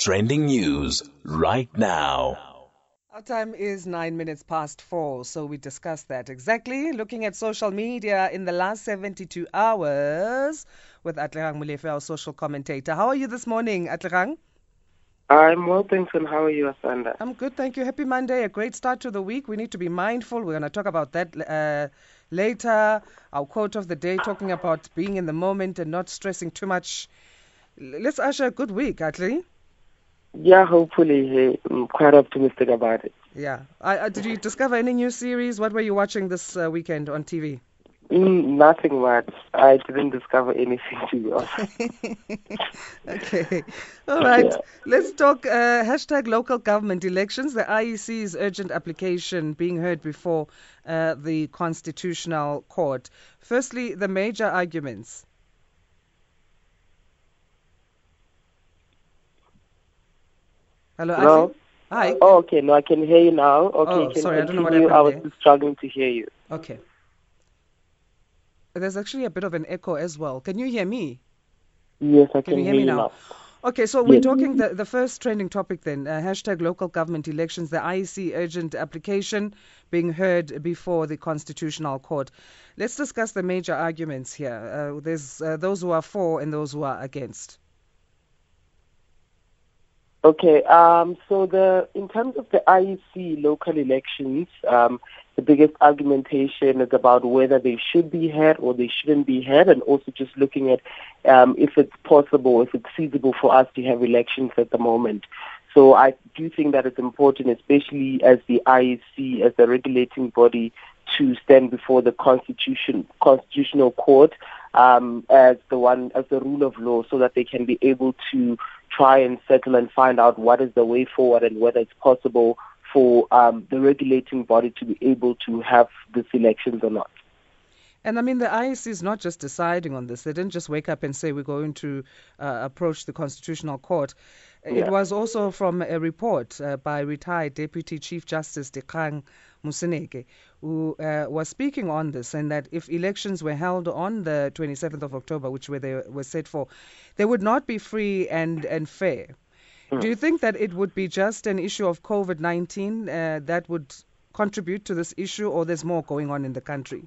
Trending news right now. Our time is nine minutes past four, so we discussed that exactly. Looking at social media in the last 72 hours with Atlehang Molefe, our social commentator. How are you this morning, Atlehang? I'm well, thanks, and how are you, Asanda? I'm good, thank you. Happy Monday, a great start to the week. We need to be mindful. We're going to talk about that uh, later. Our quote of the day talking about being in the moment and not stressing too much. Let's usher a good week, Atli. Yeah, hopefully. Hey, I'm quite optimistic about it. Yeah. Uh, did you discover any new series? What were you watching this uh, weekend on TV? Mm, nothing much. I didn't discover anything to be okay. All right. Yeah. Let's talk uh, hashtag local government elections. The IEC's urgent application being heard before uh, the Constitutional Court. Firstly, the major arguments. Hello, Hello? Hi. Oh, okay. No, I can hear you now. Okay, oh, can sorry, I don't know what happened I was there. struggling to hear you. Okay. There's actually a bit of an echo as well. Can you hear me? Yes, I can, can you hear, hear me now? now. Okay, so we're talking the, the first trending topic then, uh, hashtag local government elections, the IEC urgent application being heard before the Constitutional Court. Let's discuss the major arguments here. Uh, there's uh, those who are for and those who are against. Okay, um, so the in terms of the IEC local elections, um, the biggest argumentation is about whether they should be had or they shouldn't be had, and also just looking at um, if it's possible, if it's feasible for us to have elections at the moment. So I do think that it's important, especially as the IEC, as the regulating body, to stand before the constitution constitutional court um, as the one as the rule of law, so that they can be able to try and settle and find out what is the way forward and whether it's possible for um, the regulating body to be able to have these elections or not. And I mean, the IEC is not just deciding on this. They didn't just wake up and say we're going to uh, approach the Constitutional Court. Yeah. It was also from a report uh, by retired Deputy Chief Justice Dikgang Moseneke, who uh, was speaking on this, and that if elections were held on the 27th of October, which were they were set for, they would not be free and, and fair. Mm. Do you think that it would be just an issue of COVID 19 uh, that would contribute to this issue, or there's more going on in the country?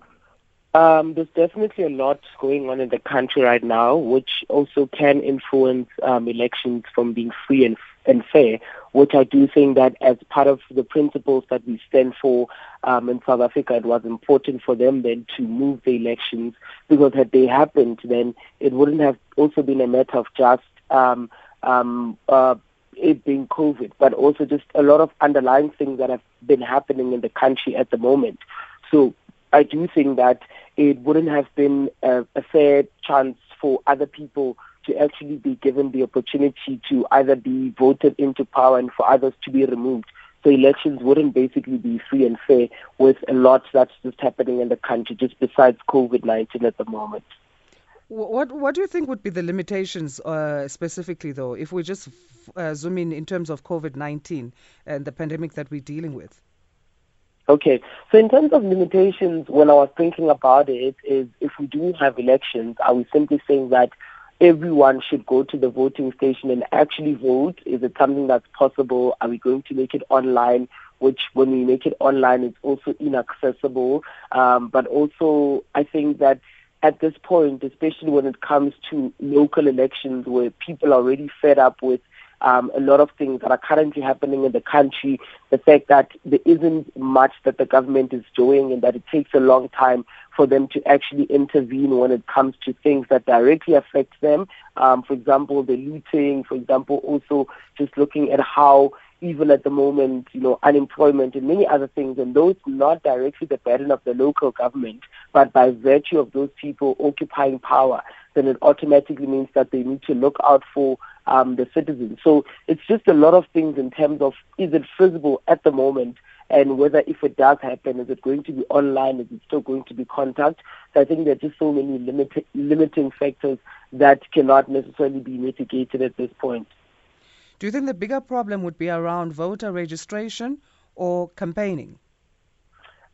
Um, there's definitely a lot going on in the country right now, which also can influence um, elections from being free and, and fair, which I do think that as part of the principles that we stand for um, in South Africa, it was important for them then to move the elections because had they happened, then it wouldn't have also been a matter of just um, um, uh, it being COVID, but also just a lot of underlying things that have been happening in the country at the moment. So I do think that it wouldn't have been a, a fair chance for other people to actually be given the opportunity to either be voted into power and for others to be removed. So elections wouldn't basically be free and fair with a lot that's just happening in the country, just besides COVID-19 at the moment. What what do you think would be the limitations uh, specifically, though, if we just uh, zoom in in terms of COVID nineteen and the pandemic that we're dealing with? Okay, so in terms of limitations, when I was thinking about it, is if we do have elections, are we simply saying that everyone should go to the voting station and actually vote? Is it something that's possible? Are we going to make it online? Which, when we make it online, it's also inaccessible. Um, but also, I think that at this point, especially when it comes to local elections where people are already fed up with um, a lot of things that are currently happening in the country, the fact that there isn't much that the government is doing and that it takes a long time for them to actually intervene when it comes to things that directly affect them. Um, for example, the looting, for example, also just looking at how even at the moment, you know, unemployment and many other things, and those not directly the burden of the local government, but by virtue of those people occupying power, then it automatically means that they need to look out for um, the citizens. So it's just a lot of things in terms of is it feasible at the moment and whether if it does happen, is it going to be online, is it still going to be contact? So I think there are just so many limit- limiting factors that cannot necessarily be mitigated at this point. Do you think the bigger problem would be around voter registration or campaigning?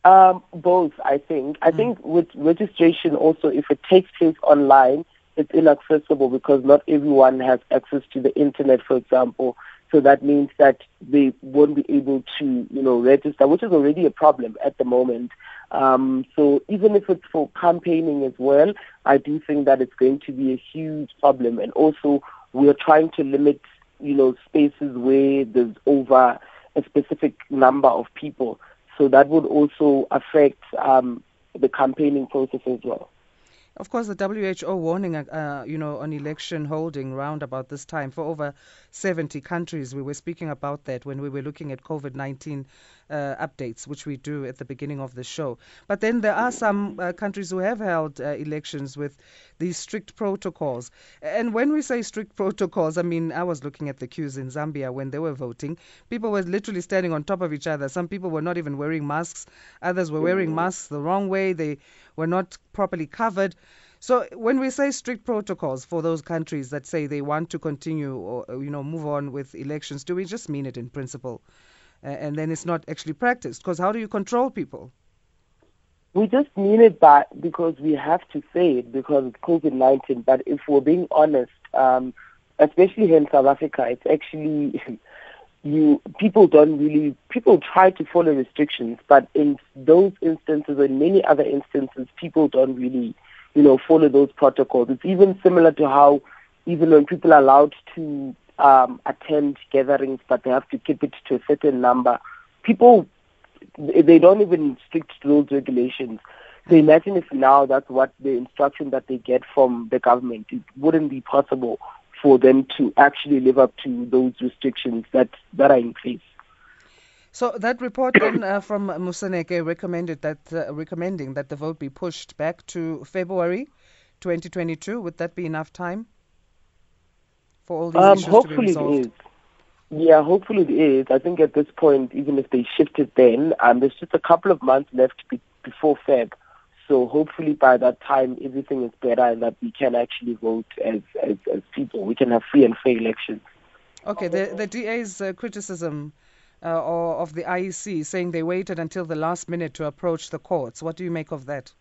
Um, both, I think. I mm. think with registration also, if it takes place online, it's inaccessible because not everyone has access to the internet, for example. So that means that they won't be able to, you know, register, which is already a problem at the moment. Um, so even if it's for campaigning as well, I do think that it's going to be a huge problem. And also, we are trying to limit, you know, spaces where there's over a specific number of people. So that would also affect um, the campaigning process as well. Of course, the WHO warning, uh, you know, on election holding round about this time for over 70 countries. We were speaking about that when we were looking at COVID-19 uh, updates, which we do at the beginning of the show. But then there are some uh, countries who have held uh, elections with these strict protocols. And when we say strict protocols, I mean, I was looking at the queues in Zambia when they were voting. People were literally standing on top of each other. Some people were not even wearing masks, others were wearing masks the wrong way, they were not properly covered. So when we say strict protocols for those countries that say they want to continue or you know move on with elections, do we just mean it in principle? And then it's not actually practiced. Because how do you control people? We just mean it by, because we have to say it because it's COVID 19. But if we're being honest, um, especially here in South Africa, it's actually. you people don't really people try to follow restrictions but in those instances and many other instances people don't really you know follow those protocols it's even similar to how even when people are allowed to um, attend gatherings, but they have to keep it to a certain number. People, they don't even stick to those regulations. So imagine if now that's what the instruction that they get from the government. It wouldn't be possible for them to actually live up to those restrictions that, that are in place. So that report then uh, from Moseneke recommended that uh, recommending that the vote be pushed back to February 2022. Would that be enough time? For all these um, issues hopefully to be resolved? It is. Yeah, hopefully it is. I think at this point, even if they shifted then, um, there's just a couple of months left be- before Feb. So hopefully by that time, everything is better and that we can actually vote as, as, as people. We can have free and fair elections. Okay, the, the DA's uh, criticism uh, of the IEC saying they waited until the last minute to approach the courts. What do you make of that?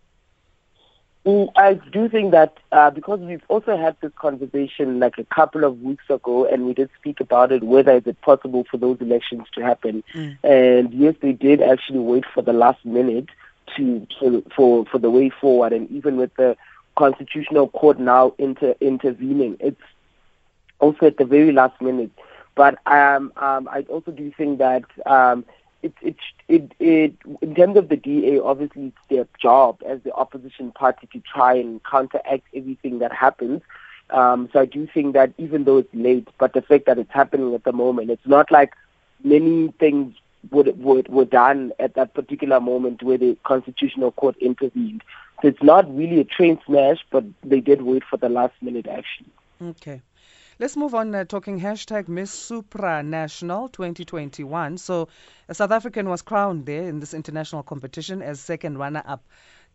Mm, I do think that uh, because we've also had this conversation like a couple of weeks ago, and we did speak about it, whether is it possible for those elections to happen. Mm. And yes, they did actually wait for the last minute to, to for for the way forward, and even with the constitutional court now inter, intervening, it's also at the very last minute. But um, um, I also do think that um, it, it, it, it, in terms of the DA, obviously it's their job as the opposition party to try and counteract everything that happens. Um, so I do think that even though it's late, but the fact that it's happening at the moment, it's not like many things would, would were done at that particular moment where the constitutional court intervened. So it's not really a train smash, but they did wait for the last minute action. Okay. Let's move on uh, talking hashtag Miss Supranational 2021. So a South African was crowned there in this international competition as second runner-up.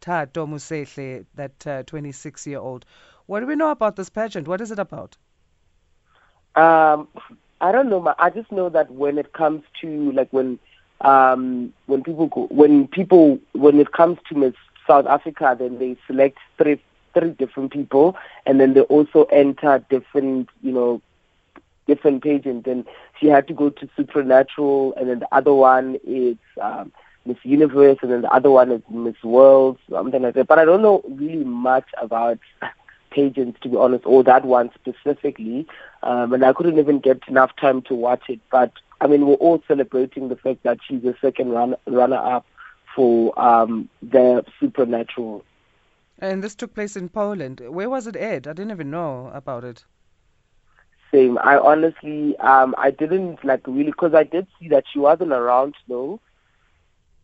Thato Mosehle, that 26-year-old. Uh, what do we know about this pageant? What is it about? Um, I don't know. I just know that when it comes to like when um, when people go, when people when it comes to Miss South Africa, then they select three three different people, and then they also enter different, you know, different pageants. And she had to go to Supernatural, and then the other one is um, Miss Universe, and then the other one is Miss World, something like that. But I don't know really much about pageants, to be honest, or that one specifically. Um, and I couldn't even get enough time to watch it. But I mean, we're all celebrating the fact that she's a second run, runner-up for um, the Supernatural. And this took place in Poland. Where was it aired? I didn't even know about it. Same. I honestly, um, I didn't like really because I did see that she wasn't around though,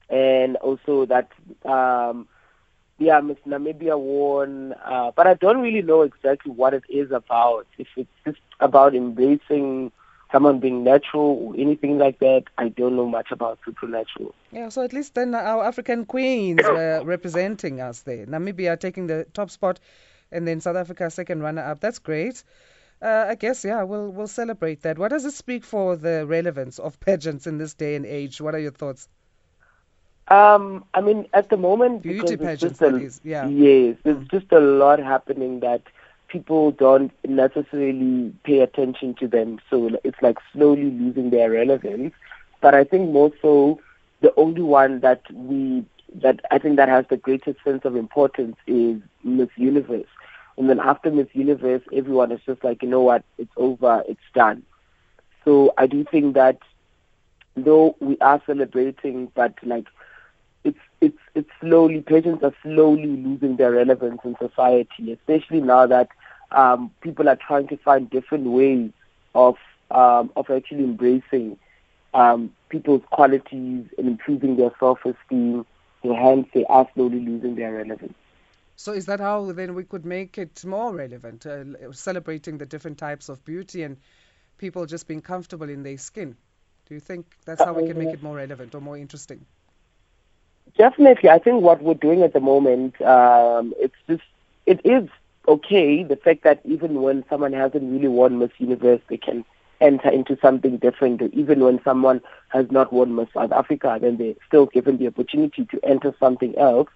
and also that, um, yeah, Miss Namibia won, uh, but I don't really know exactly what it is about. If it's just about embracing someone being natural or anything like that. I don't know much about supernatural. Yeah, so at least then our African queens were representing us there. Namibia taking the top spot, and then South Africa second runner up. That's great. Uh, I guess yeah, we'll we'll celebrate that. What does it speak for the relevance of pageants in this day and age? What are your thoughts? Um, I mean, at the moment, beauty pageants, a, yeah. Yes, there's just a lot happening that people don't necessarily pay attention to them. So it's like slowly losing their relevance. But I think more so the only one that we that I think that has the greatest sense of importance is Miss Universe. And then after Miss Universe, everyone is just like, you know what, it's over, it's done. So I do think that though we are celebrating, but like it's it's slowly patients are slowly losing their relevance in society, especially now that um, people are trying to find different ways of um, of actually embracing um, people's qualities and improving their self-esteem. So hence, they are slowly losing their relevance. So is that how then we could make it more relevant, uh, celebrating the different types of beauty and people just being comfortable in their skin? Do you think that's how we can make it more relevant or more interesting? Definitely. I think what we're doing at the moment, um, it's just, it is okay, the fact that even when someone hasn't really won Miss Universe, they can enter into something different. Even when someone has not won Miss South Africa, then they're still given the opportunity to enter something else.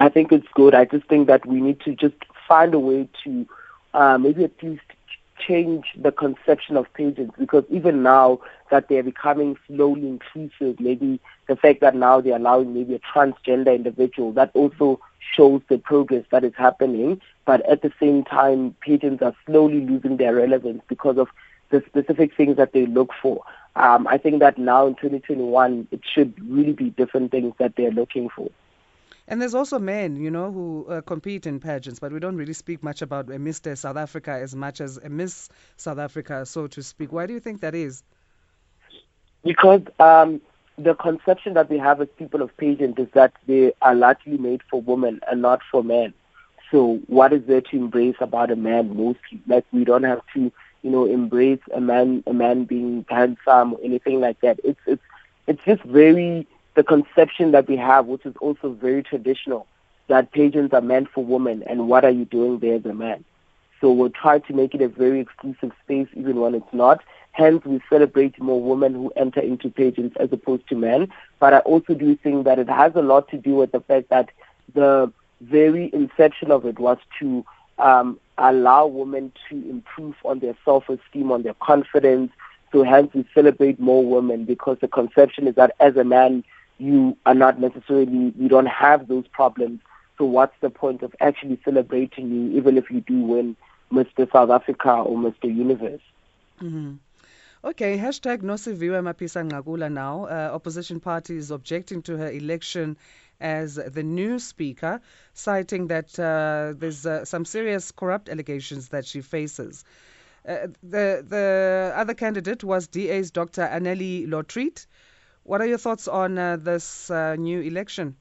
I think it's good. I just think that we need to just find a way to uh, maybe at least change the conception of pageants because even now that they're becoming slowly inclusive, maybe the fact that now they're allowing maybe a transgender individual, that also shows the progress that is happening. But at the same time, pageants are slowly losing their relevance because of the specific things that they look for. Um, I think that now in 2021, it should really be different things that they're looking for. And there's also men, you know, who uh, compete in pageants, but we don't really speak much about a Mr. South Africa as much as a Miss South Africa, so to speak. Why do you think that is? Because um, the conception that we have as people of pageants is that they are largely made for women and not for men. So what is there to embrace about a man mostly? Like we don't have to, you know, embrace a man a man being handsome or anything like that. It's it's it's just very the conception that we have, which is also very traditional, that pageants are meant for women, and what are you doing there as a man? So we'll try to make it a very exclusive space, even when it's not. Hence, we celebrate more women who enter into pageants as opposed to men. But I also do think that it has a lot to do with the fact that the very inception of it was to um, allow women to improve on their self-esteem, on their confidence. So hence, we celebrate more women because the conception is that as a man, you are not necessarily, you don't have those problems. So what's the point of actually celebrating you, even if you do win Mr. South Africa or Mr. Universe? Mm-hmm. Okay, hashtag Nosiviwe Mapisa Nqakula now. Uh, opposition party is objecting to her election as the new speaker, citing that uh, there's uh, some serious corrupt allegations that she faces. Uh, the the other candidate was DA's Dr. Annelie Lotriet. What are your thoughts on uh, this uh, new election?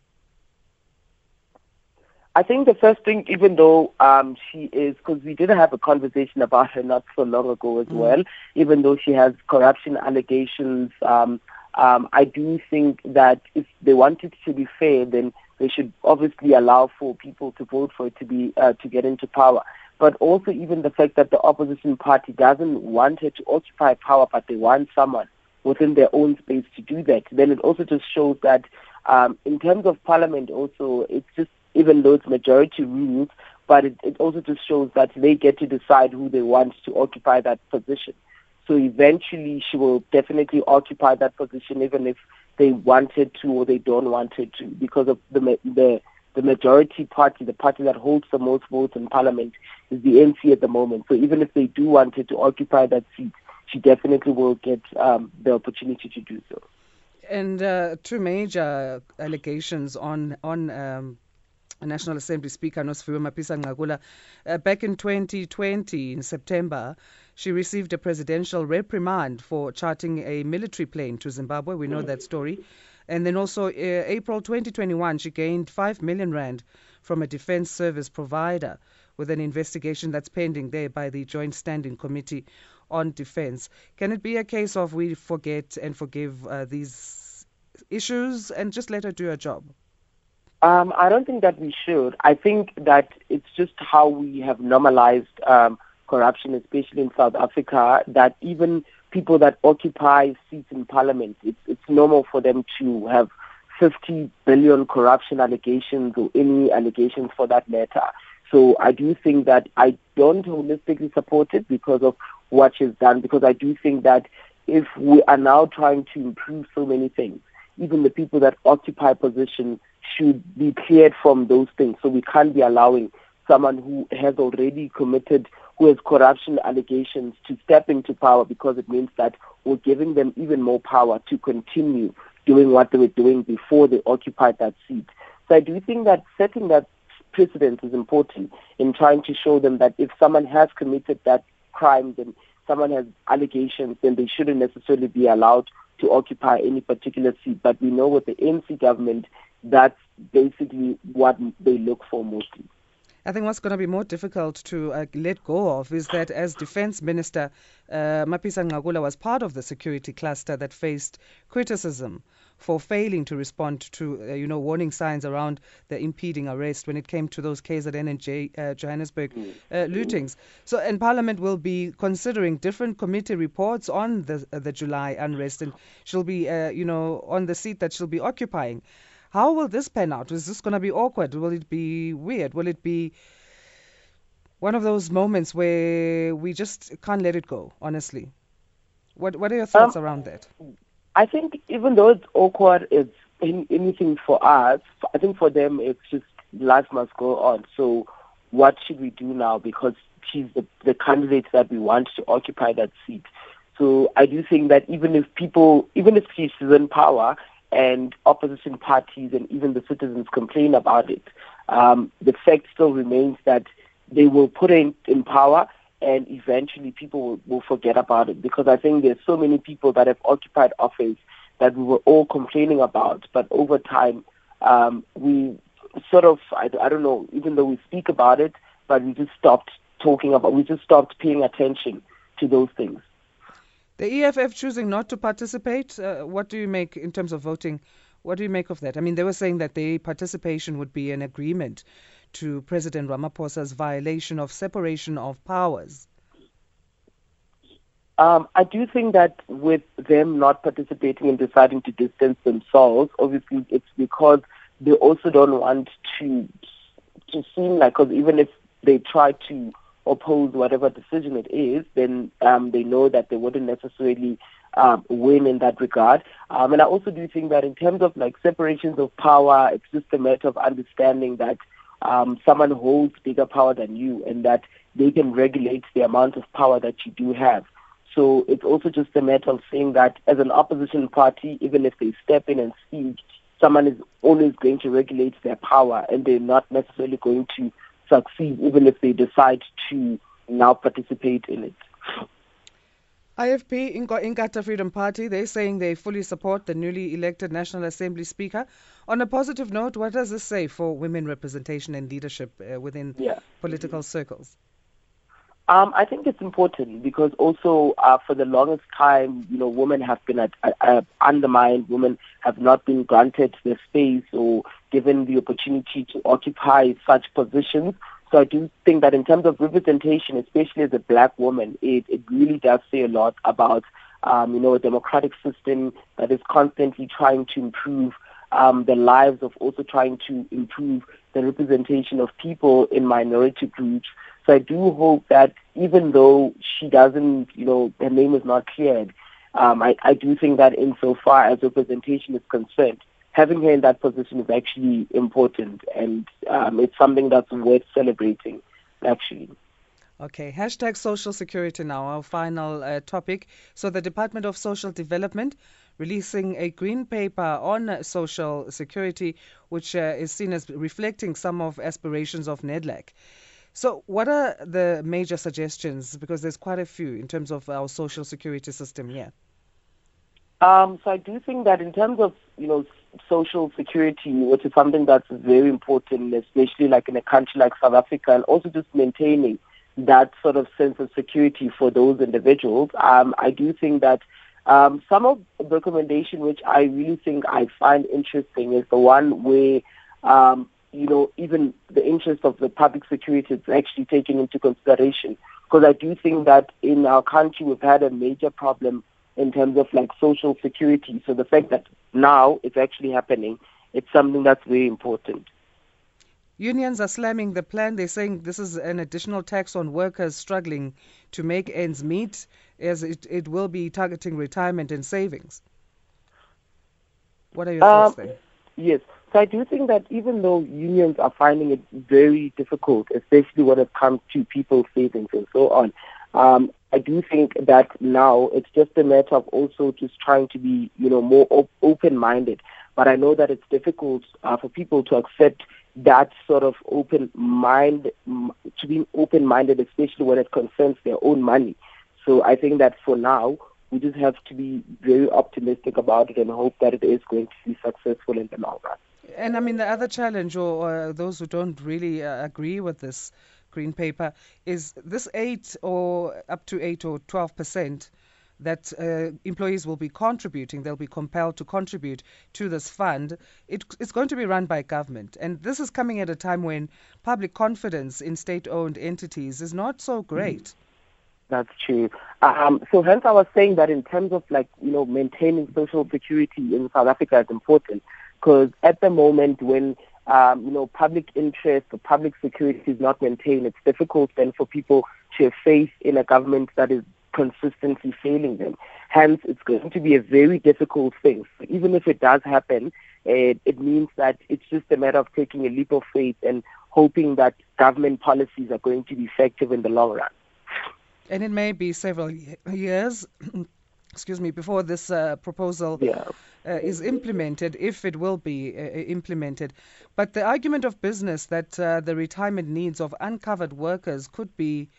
I think the first thing, even though um, she is, because we did have a conversation about her not so long ago as mm. well, even though she has corruption allegations, um, um, I do think that if they want it to be fair, then they should obviously allow for people to vote for it to be uh, to get into power. But also even the fact that the opposition party doesn't want her to occupy power, but they want someone within their own space to do that, then it also just shows that um, in terms of parliament also, it's just, even though it's majority rules, but it, it also just shows that they get to decide who they want to occupy that position. So eventually she will definitely occupy that position even if they wanted to or they don't want it to because of the, the the majority party, the party that holds the most votes in parliament, is the ANC at the moment. So even if they do wanted to occupy that seat, she definitely will get um, the opportunity to do so. And uh, two major allegations on on um, National Assembly Speaker Nosiviwe Mapisa Nqakula. Uh, back in 2020, in September, she received a presidential reprimand for charting a military plane to Zimbabwe. We know that story. And then also, uh, April 2021, she gained 5 million rand from a defense service provider with an investigation that's pending there by the Joint Standing Committee on defense. Can it be a case of we forget and forgive uh, these issues and just let her do her job? Um, I don't think that we should. I think that it's just how we have normalized um, corruption, especially in South Africa, that even people that occupy seats in parliament, it's, it's normal for them to have 50 billion corruption allegations or any allegations for that matter. So I do think that I don't holistically support it because of what she's done, because I do think that if we are now trying to improve so many things, even the people that occupy positions should be cleared from those things. So we can't be allowing someone who has already committed, who has corruption allegations to step into power because it means that we're giving them even more power to continue doing what they were doing before they occupied that seat. So I do think that setting that precedent is important in trying to show them that if someone has committed that crime, then someone has allegations, then they shouldn't necessarily be allowed to occupy any particular seat. But we know with the ANC government, that's basically what they look for mostly. I think what's going to be more difficult to uh, let go of is that as Defense Minister, uh, Mapisa Nqakula was part of the security cluster that faced criticism for failing to respond to, uh, you know, warning signs around the impeding arrest when it came to those KZN and J, uh, Johannesburg uh, lootings. So, and Parliament will be considering different committee reports on the uh, the July unrest, and she'll be, uh, you know, on the seat that she'll be occupying. How will this pan out? Is this going to be awkward? Will it be weird? Will it be one of those moments where we just can't let it go, honestly? What What are your thoughts um, around that? I think even though it's awkward, it's anything for us. I think for them, it's just life must go on. So, what should we do now? Because she's the, the candidate that we want to occupy that seat. So, I do think that even if people, even if she's in power, and opposition parties and even the citizens complain about it, um, the fact still remains that they will put it in power and eventually people will, will forget about it because I think there's so many people that have occupied office that we were all complaining about, but over time um, we sort of, I, I don't know, even though we speak about it, but we just stopped talking about, we just stopped paying attention to those things. The EFF choosing not to participate, uh, what do you make in terms of voting? What do you make of that? I mean, they were saying that their participation would be an agreement to President Ramaphosa's violation of separation of powers. Um, I do think that with them not participating and deciding to distance themselves, obviously it's because they also don't want to to seem like, because even if they try to oppose whatever decision it is, then um, they know that they wouldn't necessarily um, win in that regard. Um, and I also do think that in terms of like separations of power, it's just a matter of understanding that um, someone holds bigger power than you and that they can regulate the amount of power that you do have. So it's also just a matter of saying that as an opposition party, even if they step in and speak, someone is always going to regulate their power and they're not necessarily going to succeed even if they decide to now participate in it. IFP, Inkatha Freedom Party, they're saying they fully support the newly elected National Assembly Speaker. On a positive note, what does this say for women representation and leadership uh, within yeah. political circles? Um, I think it's important because also uh, for the longest time, you know, women have been at, uh, undermined. Women have not been granted the space or given the opportunity to occupy such positions. So I do think that in terms of representation, especially as a black woman, it, it really does say a lot about, um, you know, a democratic system that is constantly trying to improve um, the lives of also trying to improve the representation of people in minority groups. So I do hope that even though she doesn't, you know, her name is not cleared, um, I, I do think that insofar as representation is concerned, having her in that position is actually important and um, it's something that's worth celebrating, actually. Okay, hashtag social security now, our final uh, topic. So, the Department of Social Development releasing a green paper on social security, which uh, is seen as reflecting some of aspirations of NEDLAC. So, what are the major suggestions? Because there's quite a few in terms of our social security system here. Um, so I do think that in terms of you know social security, which is something that's very important, especially like in a country like South Africa, and also just maintaining that sort of sense of security for those individuals. Um, I do think that um, some of the recommendation which I really think I find interesting is the one where um, you know, even the interest of the public security is actually taken into consideration. Because I do think that in our country we've had a major problem in terms of like social security. So the fact that now it's actually happening, it's something that's very important. Unions are slamming the plan. They're saying this is an additional tax on workers struggling to make ends meet, as it, it will be targeting retirement and savings. What are your um, thoughts there? Yes. So I do think that even though unions are finding it very difficult, especially when it comes to people's savings and so on, um, I do think that now it's just a matter of also just trying to be, you know, more op- open-minded. But I know that it's difficult uh, for people to accept that sort of open mind, to be open-minded, especially when it concerns their own money. So I think that for now, we just have to be very optimistic about it and hope that it is going to be successful in the long run. And I mean, the other challenge, or, or those who don't really uh, agree with this green paper is this 8 or up to 8 or 12 percent that uh, employees will be contributing, they'll be compelled to contribute to this fund. It, it's going to be run by government. And this is coming at a time when public confidence in state owned entities is not so great. That's true. Um, so hence I was saying that in terms of like, you know, maintaining social security in South Africa is important because at the moment when um, you know, public interest or public security is not maintained, it's difficult then for people to have faith in a government that is consistently failing them. Hence, it's going to be a very difficult thing. So even if it does happen, it, it means that it's just a matter of taking a leap of faith and hoping that government policies are going to be effective in the long run. And it may be several years excuse me, before this uh, proposal yeah. uh, is implemented, if it will be uh, implemented. But the argument of business that uh, the retirement needs of uncovered workers could be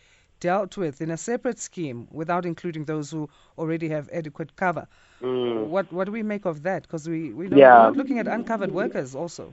dealt with in a separate scheme without including those who already have adequate cover. Mm. What what do we make of that? Because we we yeah. we're not looking at uncovered workers also.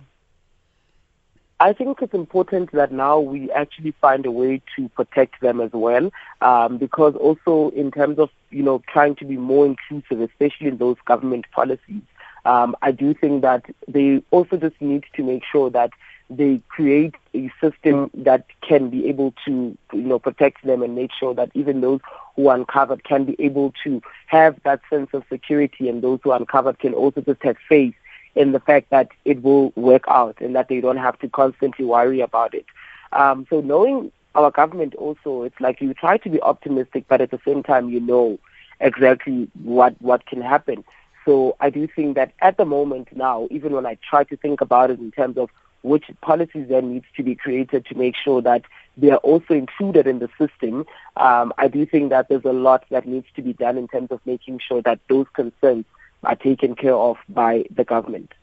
I think it's important that now we actually find a way to protect them as well, um, because also in terms of you know trying to be more inclusive, especially in those government policies, um, I do think that they also just need to make sure that they create a system that can be able to you know protect them and make sure that even those who are uncovered can be able to have that sense of security, and those who are uncovered can also just have faith in the fact that it will work out and that they don't have to constantly worry about it. Um, so knowing our government also, it's like you try to be optimistic, but at the same time you know exactly what what can happen. So I do think that at the moment now, even when I try to think about it in terms of which policies then needs to be created to make sure that they are also included in the system, um, I do think that there's a lot that needs to be done in terms of making sure that those concerns are taken care of by the government.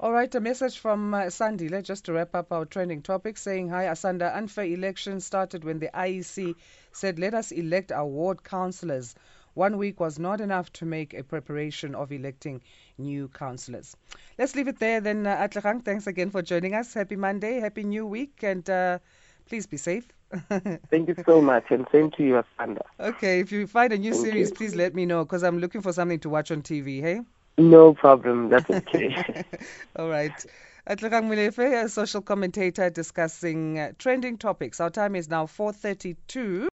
All right, a message from uh, Sandile just to wrap up our trending topic saying, Hi, Asanda, unfair elections started when the IEC said, Let us elect our ward councillors. One week was not enough to make a preparation of electing new councillors. Let's leave it there then. Uh, Atlehang, thanks again for joining us. Happy Monday, happy new week, and uh, please be safe. Thank you so much, and same to you, Asanda. Okay, if you find a new Thank series, you. please let me know because I'm looking for something to watch on TV, hey? No problem, that's okay. All right. Atlehang Molefe, a social commentator discussing uh, trending topics. Our time is now 4.32.